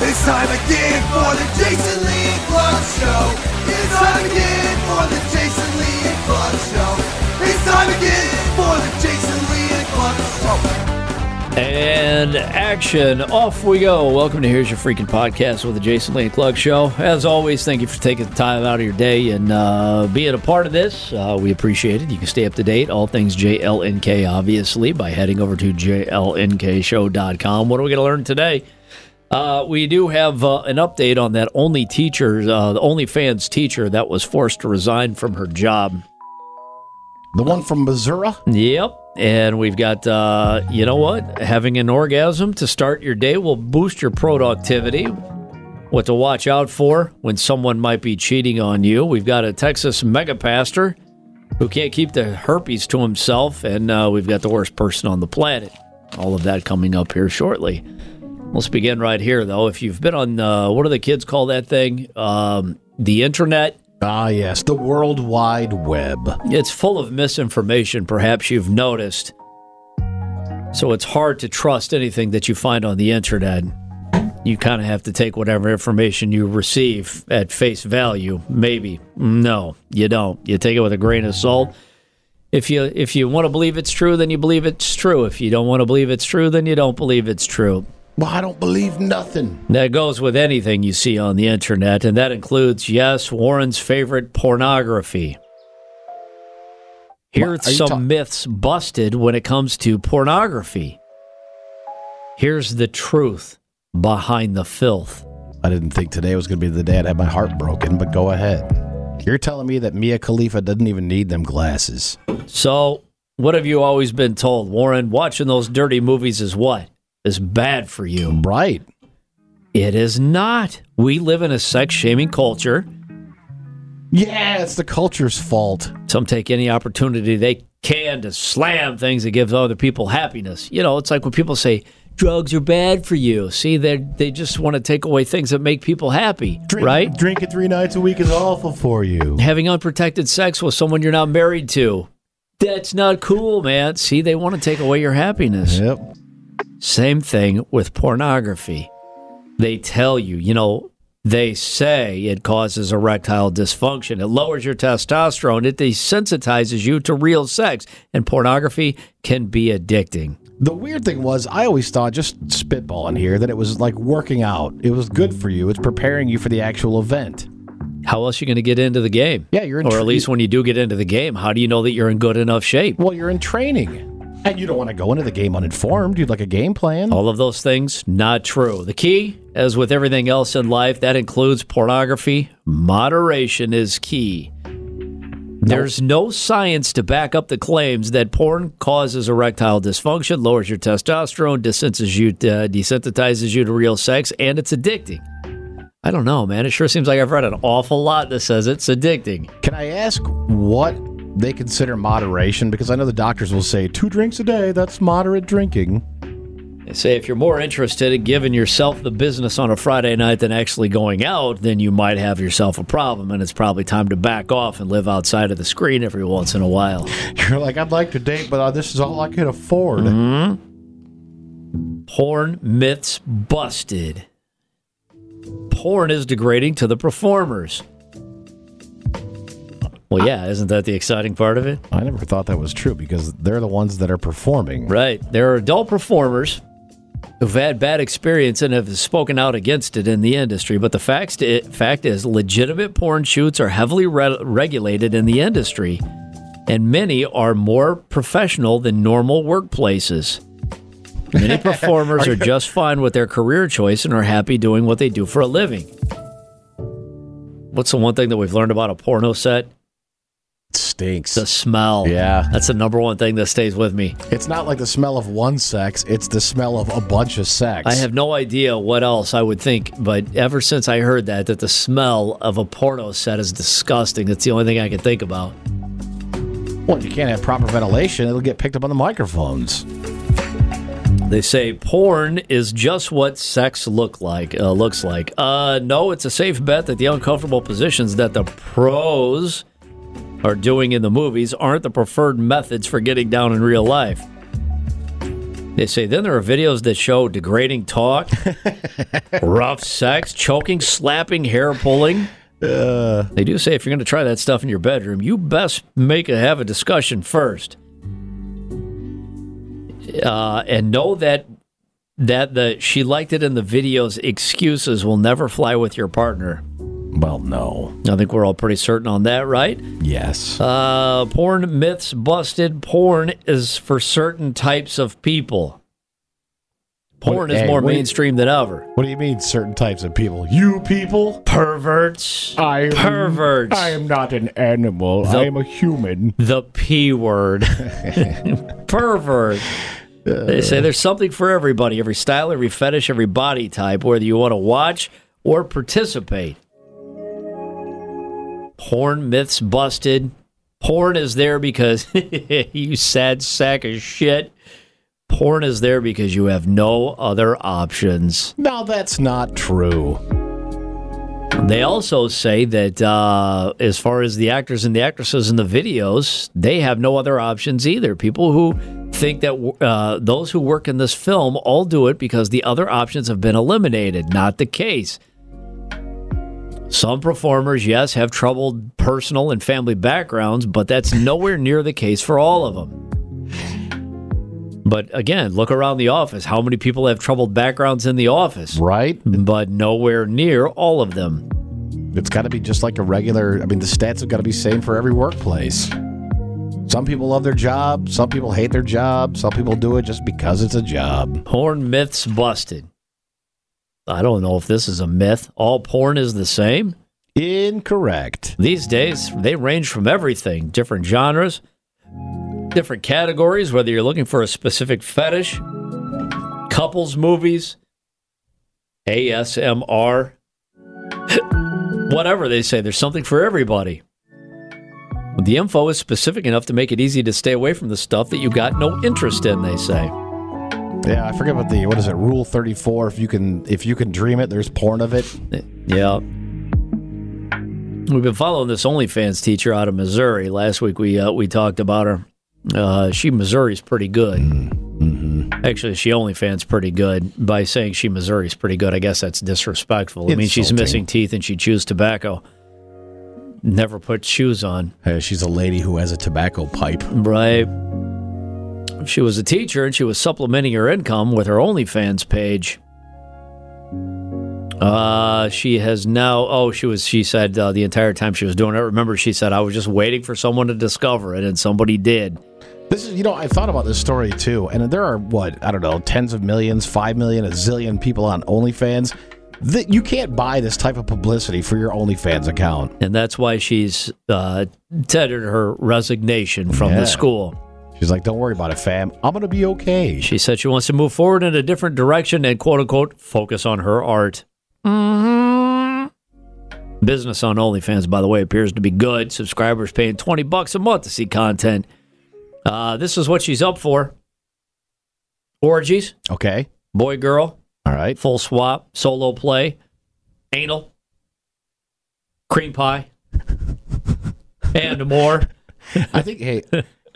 It's time again for the Jason Lee Clark Show. It's time again for the Jason Lee Clark Show. It's time again for the Jason Lee Clark Show. And action, off we go. Welcome to Here's Your Freaking Podcast with the Jason Lee and Clark Show. As always, thank you for taking the time out of your day and uh, being a part of this. Uh, we appreciate it. You can stay up to date, all things JLNK, obviously, by heading over to JLNKShow.com. What are we going to learn today? Uh, we do have uh, an update on that only teacher, uh, the OnlyFans teacher that was forced to resign from her job. The one from Missouri? Yep. And we've got, uh, you know what? Having an orgasm to start your day will boost your productivity. What to watch out for when someone might be cheating on you. We've got a Texas mega pastor who can't keep the herpes to himself, and uh, we've got the worst person on the planet. All of that coming up here shortly. Let's begin right here, though. If you've been on, uh, what do the kids call that thing? Um, the internet. Ah, yes, the World Wide Web. It's full of misinformation, perhaps you've noticed. So it's hard to trust anything that you find on the internet. You kind of have to take whatever information you receive at face value. Maybe. No, you don't. You take it with a grain of salt. If you if you want to believe it's true, then you believe it's true. If you don't want to believe it's true, then you don't believe it's true. Well, I don't believe nothing. That goes with anything you see on the internet, and that includes, yes, Warren's favorite pornography. Here's some ta- myths busted when it comes to pornography. Here's the truth behind the filth. I didn't think today was going to be the day I'd have my heart broken, but go ahead. You're telling me that Mia Khalifa doesn't even need them glasses. So, what have you always been told, Warren? Watching those dirty movies is what? Is bad for you. Right. It is not. We live in a sex shaming culture. Yeah, it's the culture's fault. Some take any opportunity they can to slam things that give other people happiness. You know, it's like when people say drugs are bad for you. See, they they just want to take away things that make people happy, Drink, right? Drinking three nights a week is awful for you. Having unprotected sex with someone you're not married to. That's not cool, man. See, they want to take away your happiness. Yep. Same thing with pornography. They tell you, you know, they say it causes erectile dysfunction. It lowers your testosterone. It desensitizes you to real sex. And pornography can be addicting. The weird thing was, I always thought, just spitballing here, that it was like working out. It was good for you. It's preparing you for the actual event. How else are you going to get into the game? Yeah, you're in Or tra- at least when you do get into the game, how do you know that you're in good enough shape? Well, you're in training. And you don't want to go into the game uninformed. You'd like a game plan. All of those things, not true. The key, as with everything else in life, that includes pornography. Moderation is key. There's no science to back up the claims that porn causes erectile dysfunction, lowers your testosterone, desensitizes you, uh, desensitizes you to real sex, and it's addicting. I don't know, man. It sure seems like I've read an awful lot that says it's addicting. Can I ask what they consider moderation? Because I know the doctors will say two drinks a day, that's moderate drinking. They say if you're more interested in giving yourself the business on a Friday night than actually going out, then you might have yourself a problem, and it's probably time to back off and live outside of the screen every once in a while. You're like, I'd like to date, but uh, this is all I can afford. Hmm. Porn myths busted. Porn is degrading to the performers. Well, yeah, isn't that the exciting part of it? I never thought that was true because they're the ones that are performing. Right. There are adult performers who've had bad experience and have spoken out against it in the industry. But the fact, fact is, legitimate porn shoots are heavily re- regulated in the industry, and many are more professional than normal workplaces. Many performers are just fine with their career choice and are happy doing what they do for a living. What's the one thing that we've learned about a porno set? Stinks. The smell. Yeah. That's the number one thing that stays with me. It's not like the smell of one sex, it's the smell of a bunch of sex. I have no idea what else I would think, but ever since I heard that, that the smell of a porno set is disgusting, that's the only thing I can think about. Well, you can't have proper ventilation, it'll get picked up on the microphones. They say porn is just what sex look like uh, looks like. Uh, no, it's a safe bet that the uncomfortable positions that the pros are doing in the movies aren't the preferred methods for getting down in real life. They say then there are videos that show degrading talk, rough sex, choking, slapping, hair pulling. Uh, They do say if you're going to try that stuff in your bedroom, you best make a have a discussion first, uh, and know that that the she liked it in the videos. Excuses will never fly with your partner. Well, no. I think we're all pretty certain on that, right? Yes. Uh, porn myths busted. Porn is for certain types of people. Porn What- is hey, more mainstream than ever. what do you mean, certain types of people? You people? Perverts. I am, Perverts. I am not an animal. The- I am a human. the P word. Pervert. They say there's something for everybody, every style, every fetish, every body type, whether you want to watch or participate. Porn myths busted. Porn is there because you sad sack of shit. Porn is there because you have no other options. No, that's not true. They also say that uh, as far as the actors and the actresses in the videos, they have no other options either. People who think that uh, those who work in this film all do it because the other options have been eliminated. Not the case. Some performers, yes, have troubled personal and family backgrounds, but that's nowhere near the case for all of them. But again, look around the office. How many people have troubled backgrounds in the office? Right? But nowhere near all of them. It's got to be just like a regular. I mean, the stats have got to be same for every workplace. Some people love their job. Some people hate their job. Some people do it just because it's a job. Porn myths busted. I don't know if this is a myth. All porn is the same. Incorrect. These days, they range from everything different genres, different categories, whether you're looking for a specific fetish, couples movies, ASMR, whatever they say. There's something for everybody. The info is specific enough to make it easy to stay away from the stuff that you got no interest in, they say. Yeah, I forget about the what is it? Rule thirty four. If you can if you can dream it, there's porn of it. Yeah. We've been following this OnlyFans teacher out of Missouri. Last week we uh, we talked about her. Uh, she Missouri's pretty good. Actually, she OnlyFans pretty good. By saying she Missouri's pretty good, I guess that's disrespectful. I mean, she's missing teeth and she chews tobacco. Never put shoes on. Hey, she's a lady who has a tobacco pipe. Right. She was a teacher and she was supplementing her income with her OnlyFans page. Uh, she has now. Oh, she was. She said uh, the entire time she was doing it. Remember, she said I was just waiting for someone to discover it, and somebody did. This is, you know, I thought about this story too, and there are what I don't know, tens of millions, five million, a zillion people on OnlyFans. That you can't buy this type of publicity for your OnlyFans account. And that's why she's uh, tendered her resignation from Yeah. the school. She's like, "Don't worry about it, fam. I'm gonna be okay." She said she wants to move forward in a different direction and quote unquote focus on her art. Business on OnlyFans, by the way, appears to be good. Subscribers paying 20 bucks a month to see content. Uh, this is what she's up for. Orgies, Okay, boy girl, all right. full swap, solo play, anal, cream pie, and more. I think, hey,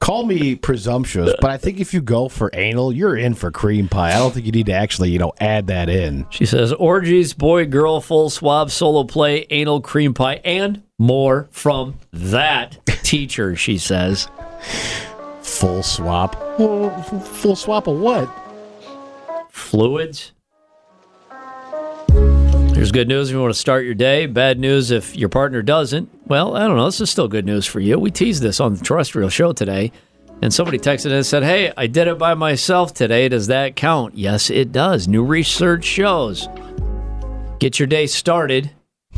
call me presumptuous, but I think if you go for anal, you're in for cream pie. I don't think you need to actually, you know, add that in. She says orgies, boy, girl, full swab, solo play, anal cream pie, and more from that teacher, she says. Full swap. Well, full swap of what? Fluids. Here's good news if you want to start your day. Bad news if your partner doesn't. Well, I don't know. This is still good news for you. We teased this on the terrestrial show today, and somebody texted and said, Hey, I did it by myself today. Does that count? Yes, it does. New research shows. Get your day started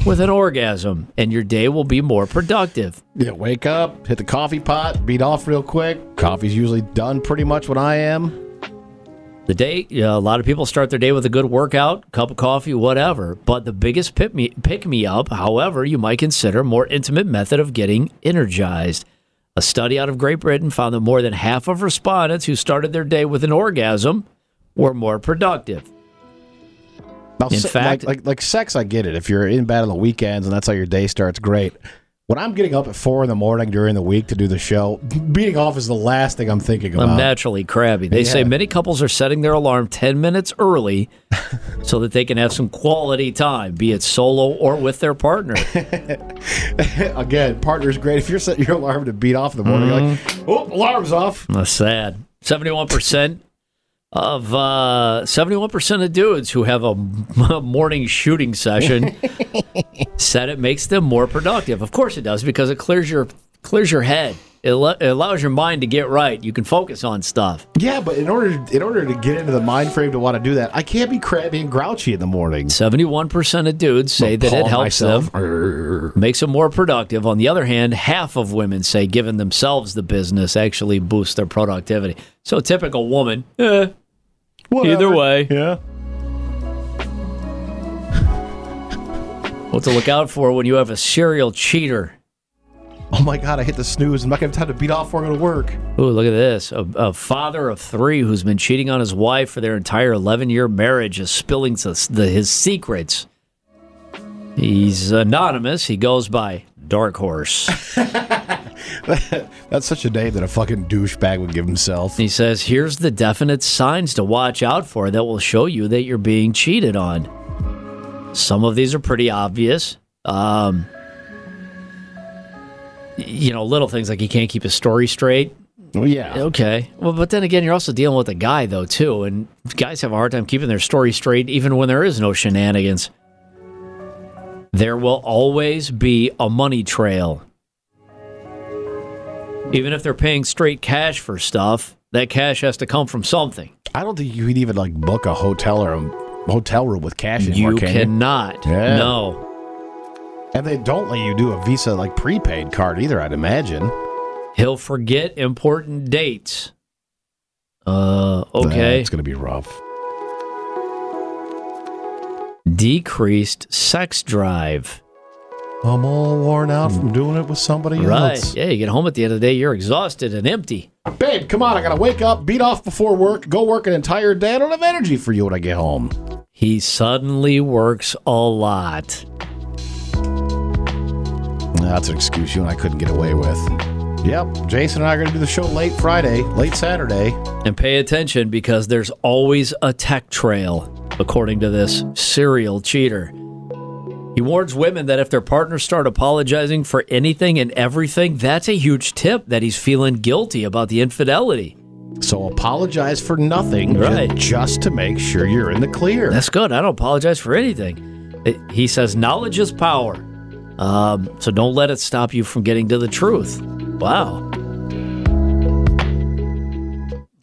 with an orgasm, and your day will be more productive. Yeah, wake up, hit the coffee pot, beat off real quick. Coffee's usually done pretty much when I am. The day, yeah, a lot of people start their day with a good workout, cup of coffee, whatever. But the biggest pick me, pick me up, however, you might consider more intimate method of getting energized. A study out of Great Britain found that more than half of respondents who started their day with an orgasm were more productive. Now, In se- fact- like, like like sex, I get it. If you're in bed on the weekends and that's how your day starts, great. When I'm getting up at four in the morning during the week to do the show, beating off is the last thing I'm thinking about. I'm naturally crabby. They say many couples are setting their alarm 10 minutes early so that they can have some quality time, be it solo or with their partner. Again, partner's great. If you're setting your alarm to beat off in the morning, you're like, Mm-hmm. oh, alarm's off. That's sad. 71% of uh, 71% of dudes who have a morning shooting session said it makes them more productive. Of course it does because it clears your clears your head. It, le- it allows your mind to get right. You can focus on stuff. Yeah, but in order in order to get into the mind frame to want to do that, I can't be crabby and grouchy in the morning. 71% of dudes say that it helps myself. them makes them more productive. On the other hand, half of women say giving themselves the business actually boosts their productivity. So, typical woman, eh, either way, Yeah. what to look out for when you have a serial cheater. Oh my god, I hit the snooze. I'm not gonna have time to beat off before I go to work. Ooh, look at this. A, a father of three who's been cheating on his wife for their entire 11 year marriage is spilling s- the, his secrets. He's anonymous. He goes by Dark Horse. That's such a name that a fucking douchebag would give himself. He says, Here's the definite signs to watch out for that will show you that you're being cheated on. Some of these are pretty obvious. Um, you know, little things like he can't keep his story straight. Well, yeah. Okay. Well, but then again, you're also dealing with a guy, though, too. And guys have a hard time keeping their story straight, even when there is no shenanigans. There will always be a money trail. Even if they're paying straight cash for stuff, that cash has to come from something. I don't think you could even like book a hotel or a hotel room with cash anymore, You can cannot. Yeah. No. And they don't let you do a Visa like prepaid card either. I'd imagine. He'll forget important dates. Uh, okay. it's gonna be rough. Decreased sex drive. I'm all worn out from mm. doing it with somebody Right. else. Yeah, you get home at the end of the day, you're exhausted and empty. Babe, come on! I gotta wake up, beat off before work, go work an entire day. I don't have energy for you when I get home. He suddenly works a lot. That's an excuse you and I couldn't get away with. Yep, Jason and I are gonna do the show late Friday, late Saturday. And pay attention because there's always a tech trail, according to this serial cheater. He warns women that if their partners start apologizing for anything and everything, that's a huge tip that he's feeling guilty about the infidelity. So apologize for nothing, Right. just to make sure you're in the clear. That's good. I don't apologize for anything. It- he says knowledge is power. Um, so don't let it stop you from getting to the truth. Wow.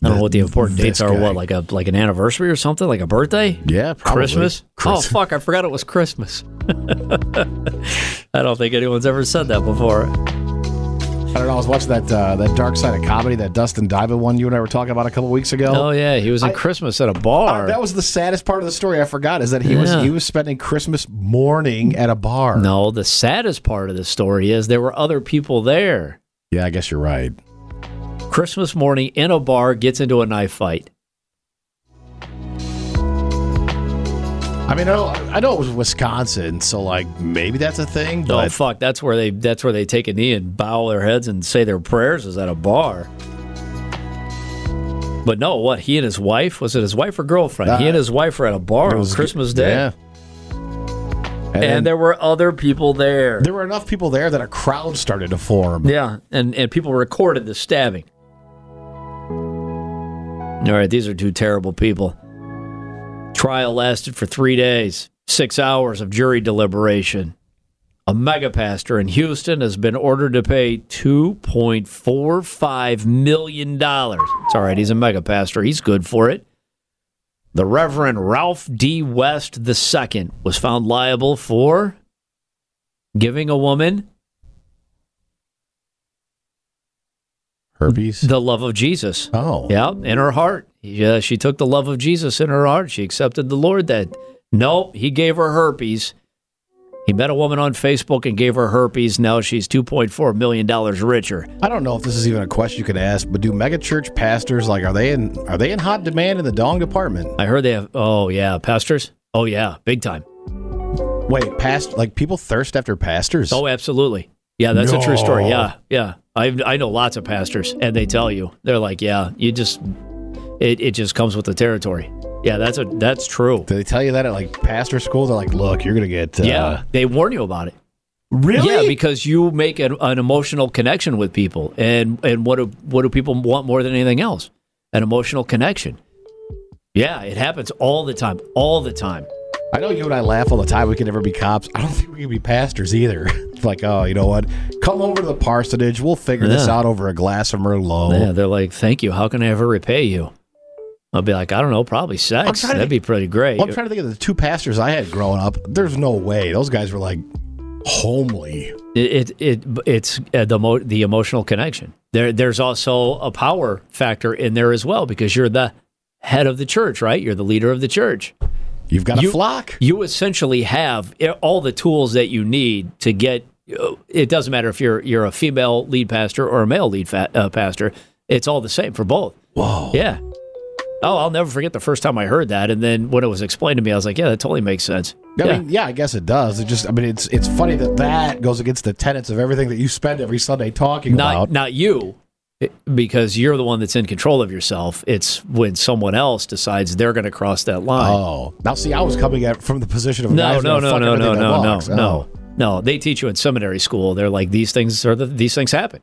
I don't know what the important dates are. guy. What, like a like an anniversary or something, like a birthday? yeah, probably. Christmas? Oh fuck! I forgot it was Christmas. I don't think anyone's ever said that before. I don't know. I was watching that uh, that Dark Side of Comedy, that Dustin Diamond one you and I were talking about a couple weeks ago. Oh yeah, he was in I- Christmas at a Uh, bar. that was the saddest part of the story. I forgot is that he Yeah. was he was spending Christmas morning at a bar. no, the saddest part of the story is there were other people there. Yeah, I guess you're right. Christmas morning in a bar gets into a knife fight. I mean, I know, I know it was Wisconsin, so like maybe that's a thing. But Oh fuck! That's where they that's where they take a knee and bow their heads and say their prayers is at a bar. But no, what he and his wife was it his wife or girlfriend? he Uh, and his wife were at a bar it on Christmas Day, Yeah. And, and there were other people there. there were enough people there that a crowd started to form. Yeah, and and people recorded the stabbing. All right, these are two terrible people. Trial lasted for three days, six hours of jury deliberation. A mega pastor in Houston has been ordered to pay $2.45 million. It's all right, he's a mega pastor. He's good for it. The Reverend Ralph D. West II was found liable for giving a woman Herpes. the love of Jesus. oh, Yeah, in her heart. Yeah, uh, she took the love of Jesus in her heart. She accepted the Lord that. Nope, he gave her herpes. He met a woman on Facebook and gave her herpes. Now she's $2.4 million richer. I don't know if this is even a question you can ask, but do megachurch pastors like are they in are they in hot demand in the dong department? I heard they have, oh, yeah, pastors? Oh, yeah, big time. Wait, past like people thirst after pastors. Oh, absolutely. Yeah, that's a true story. Yeah, yeah. I I know lots of pastors, and they tell you they're like, yeah, you just it, it just comes with the territory. Yeah, that's a that's true. Did they tell you that at like pastor school? They're like, look, you're gonna get. Uh, yeah, they warn you about it. Really? Yeah, because you make an, an emotional connection with people, and and what do what do people want more than anything else? An emotional connection. Yeah, it happens all the time, all the time. I know you and I laugh all the time. We can never be cops. I don't think we can be pastors either. It's like, oh, you know what? Come over to the parsonage. We'll figure this out over a glass of Merlot. Yeah, they're like, "Thank you. How can I ever repay you?" I'll be like, "I don't know, probably sex. That'd be pretty great." Well, I'm trying to think of the two pastors I had growing up. There's no way those guys were like homely. It, it, it it's uh, the mo- the emotional connection. There there's also a power factor in there as well because you're the head of the church, right? You're the leader of the church. You've got a You- flock. You essentially have all the tools that you need to get. It doesn't matter if you're you're a female lead pastor or a male lead fa- uh, pastor. It's all the same for both. Whoa. Yeah. Oh, I'll never forget the first time I heard that, and then when it was explained to me, I was like, "Yeah, that totally makes sense." I yeah. mean, yeah, I guess it does. It just, I mean, it's it's funny that that goes against the tenets of everything that you spend every Sunday talking not about. not you it- because you're the one that's in control of yourself it's when someone else decides they're going to cross that line Oh, now see, I was coming at from the position of no no no no no no no walks. no Oh. no they teach you in seminary school they're like these things are the, these things happen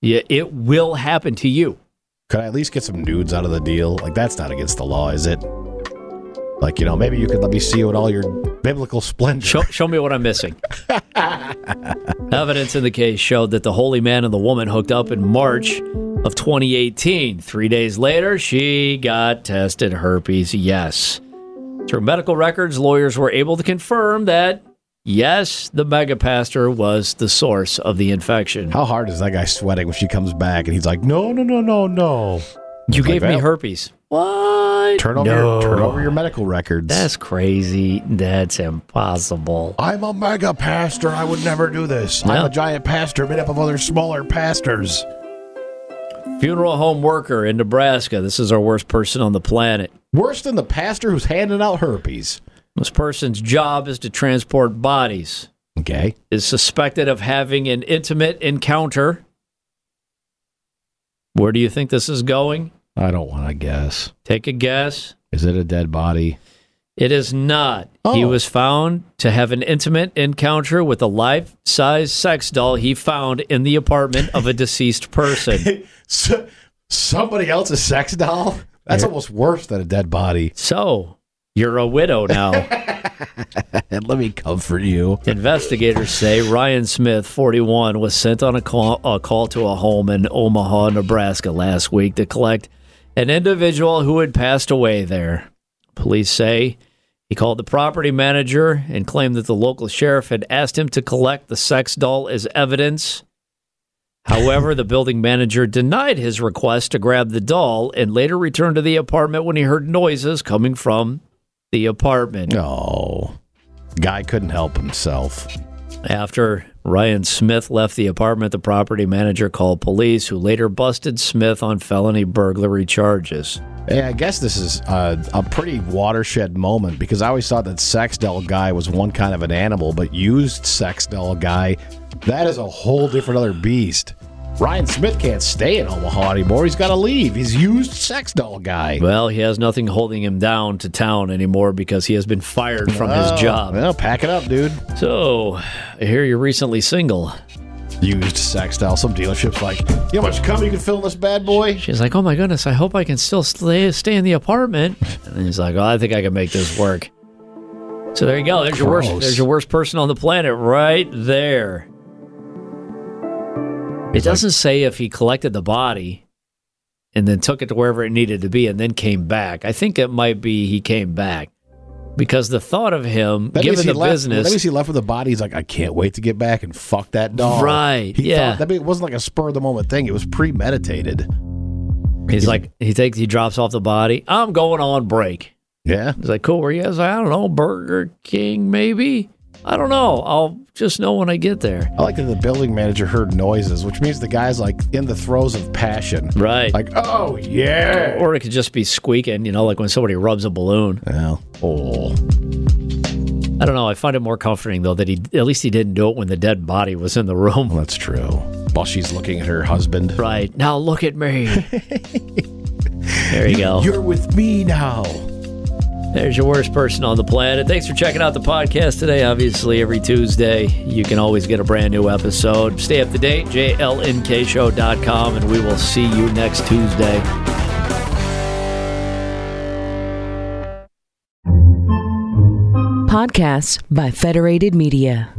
yeah it will happen to you Could I at least get some nudes out of the deal? Like that's not against the law, is it? Like you know, maybe you could let me see you in all your biblical splendor. show, show me what i'm missing evidence in the case showed that the holy man and the woman hooked up in march of 2018 three days later she got tested herpes yes Through medical records, lawyers were able to confirm that, yes, the mega pastor was the source of the infection. How hard is that guy sweating when she comes back and he's like, no, no, no, no, no. You like gave me herpes. What? Turn over, No. your, turn over your medical records. That's crazy. That's impossible. I'm a mega pastor. I would never do this. I'm a giant pastor made up of other smaller pastors. Funeral home worker in Nebraska. This is our worst person on the planet. Worse than the pastor who's handing out herpes. This person's job is to transport bodies. Okay. Is suspected of having an intimate encounter. Where do you think this is going? I don't want to guess. Take a guess. Is it a dead body? It is not. He Oh. was found to have an intimate encounter with a life size sex doll he found in the apartment of a deceased person. So, somebody else's sex doll? That's almost worse than a dead body. So, you're a widow now. And let me comfort you. Investigators say Ryan Smith, 41, was sent on a call, a call to a home in Omaha, Nebraska last week to collect an individual who had passed away there. Police say he called the property manager and claimed that the local sheriff had asked him to collect the sex doll as evidence. However, the building manager denied his request to grab the doll and later returned to the apartment when he heard noises coming from the apartment. No. Guy couldn't help himself. After Ryan Smith left the apartment, the property manager called police, who later busted Smith on felony burglary charges. Hey, I guess this is a, a pretty watershed moment because I always thought that sex doll guy was one kind of an animal, but used sex doll guy, that is a whole different other beast. Ryan Smith can't stay in Omaha anymore. He's got to leave. He's used sex doll guy. Well, he has nothing holding him down to town anymore because he has been fired from Oh, his job. Well, pack it up, dude. So, I hear you're recently single. Used sex doll. Some dealership's like, you know how much cum you can fill in this bad boy? She's like, "Oh my goodness, I hope I can still stay stay in the apartment." And he's like, "Oh, I think I can make this work." So there you go. There's your worst. There's your worst person on the planet, right there. It doesn't say if he collected the body and then took it to wherever it needed to be and then came back. I think it might be he came back because the thought of him, That given the left, business, That means he left with the body. He's like, I can't wait to get back and fuck that dog. Right, He yeah. Thought, that mean, it wasn't like a spur of the moment thing. It was premeditated. he's like, he takes, he drops off the body. I'm going on break. Yeah. He's like, cool. Where you guys? I don't know. Burger King, maybe. I don't know. I'll just know when I get there. I like that the building manager heard noises, which means the guy's like in the throes of passion. Right. Like, oh yeah. or it could just be squeaking, you know, like when somebody rubs a balloon. Well, oh, I don't know. I find it more comforting though that he at least he didn't do it when the dead body was in the room. That's true. While she's looking at her husband. Right now, look at me. there you go. You're with me now. There's your worst person on the planet. Thanks for checking out the podcast today. Obviously, every Tuesday, you can always get a brand new episode. Stay up to date, jlnkshow.com, and we will see you next Tuesday. Podcasts by Federated Media.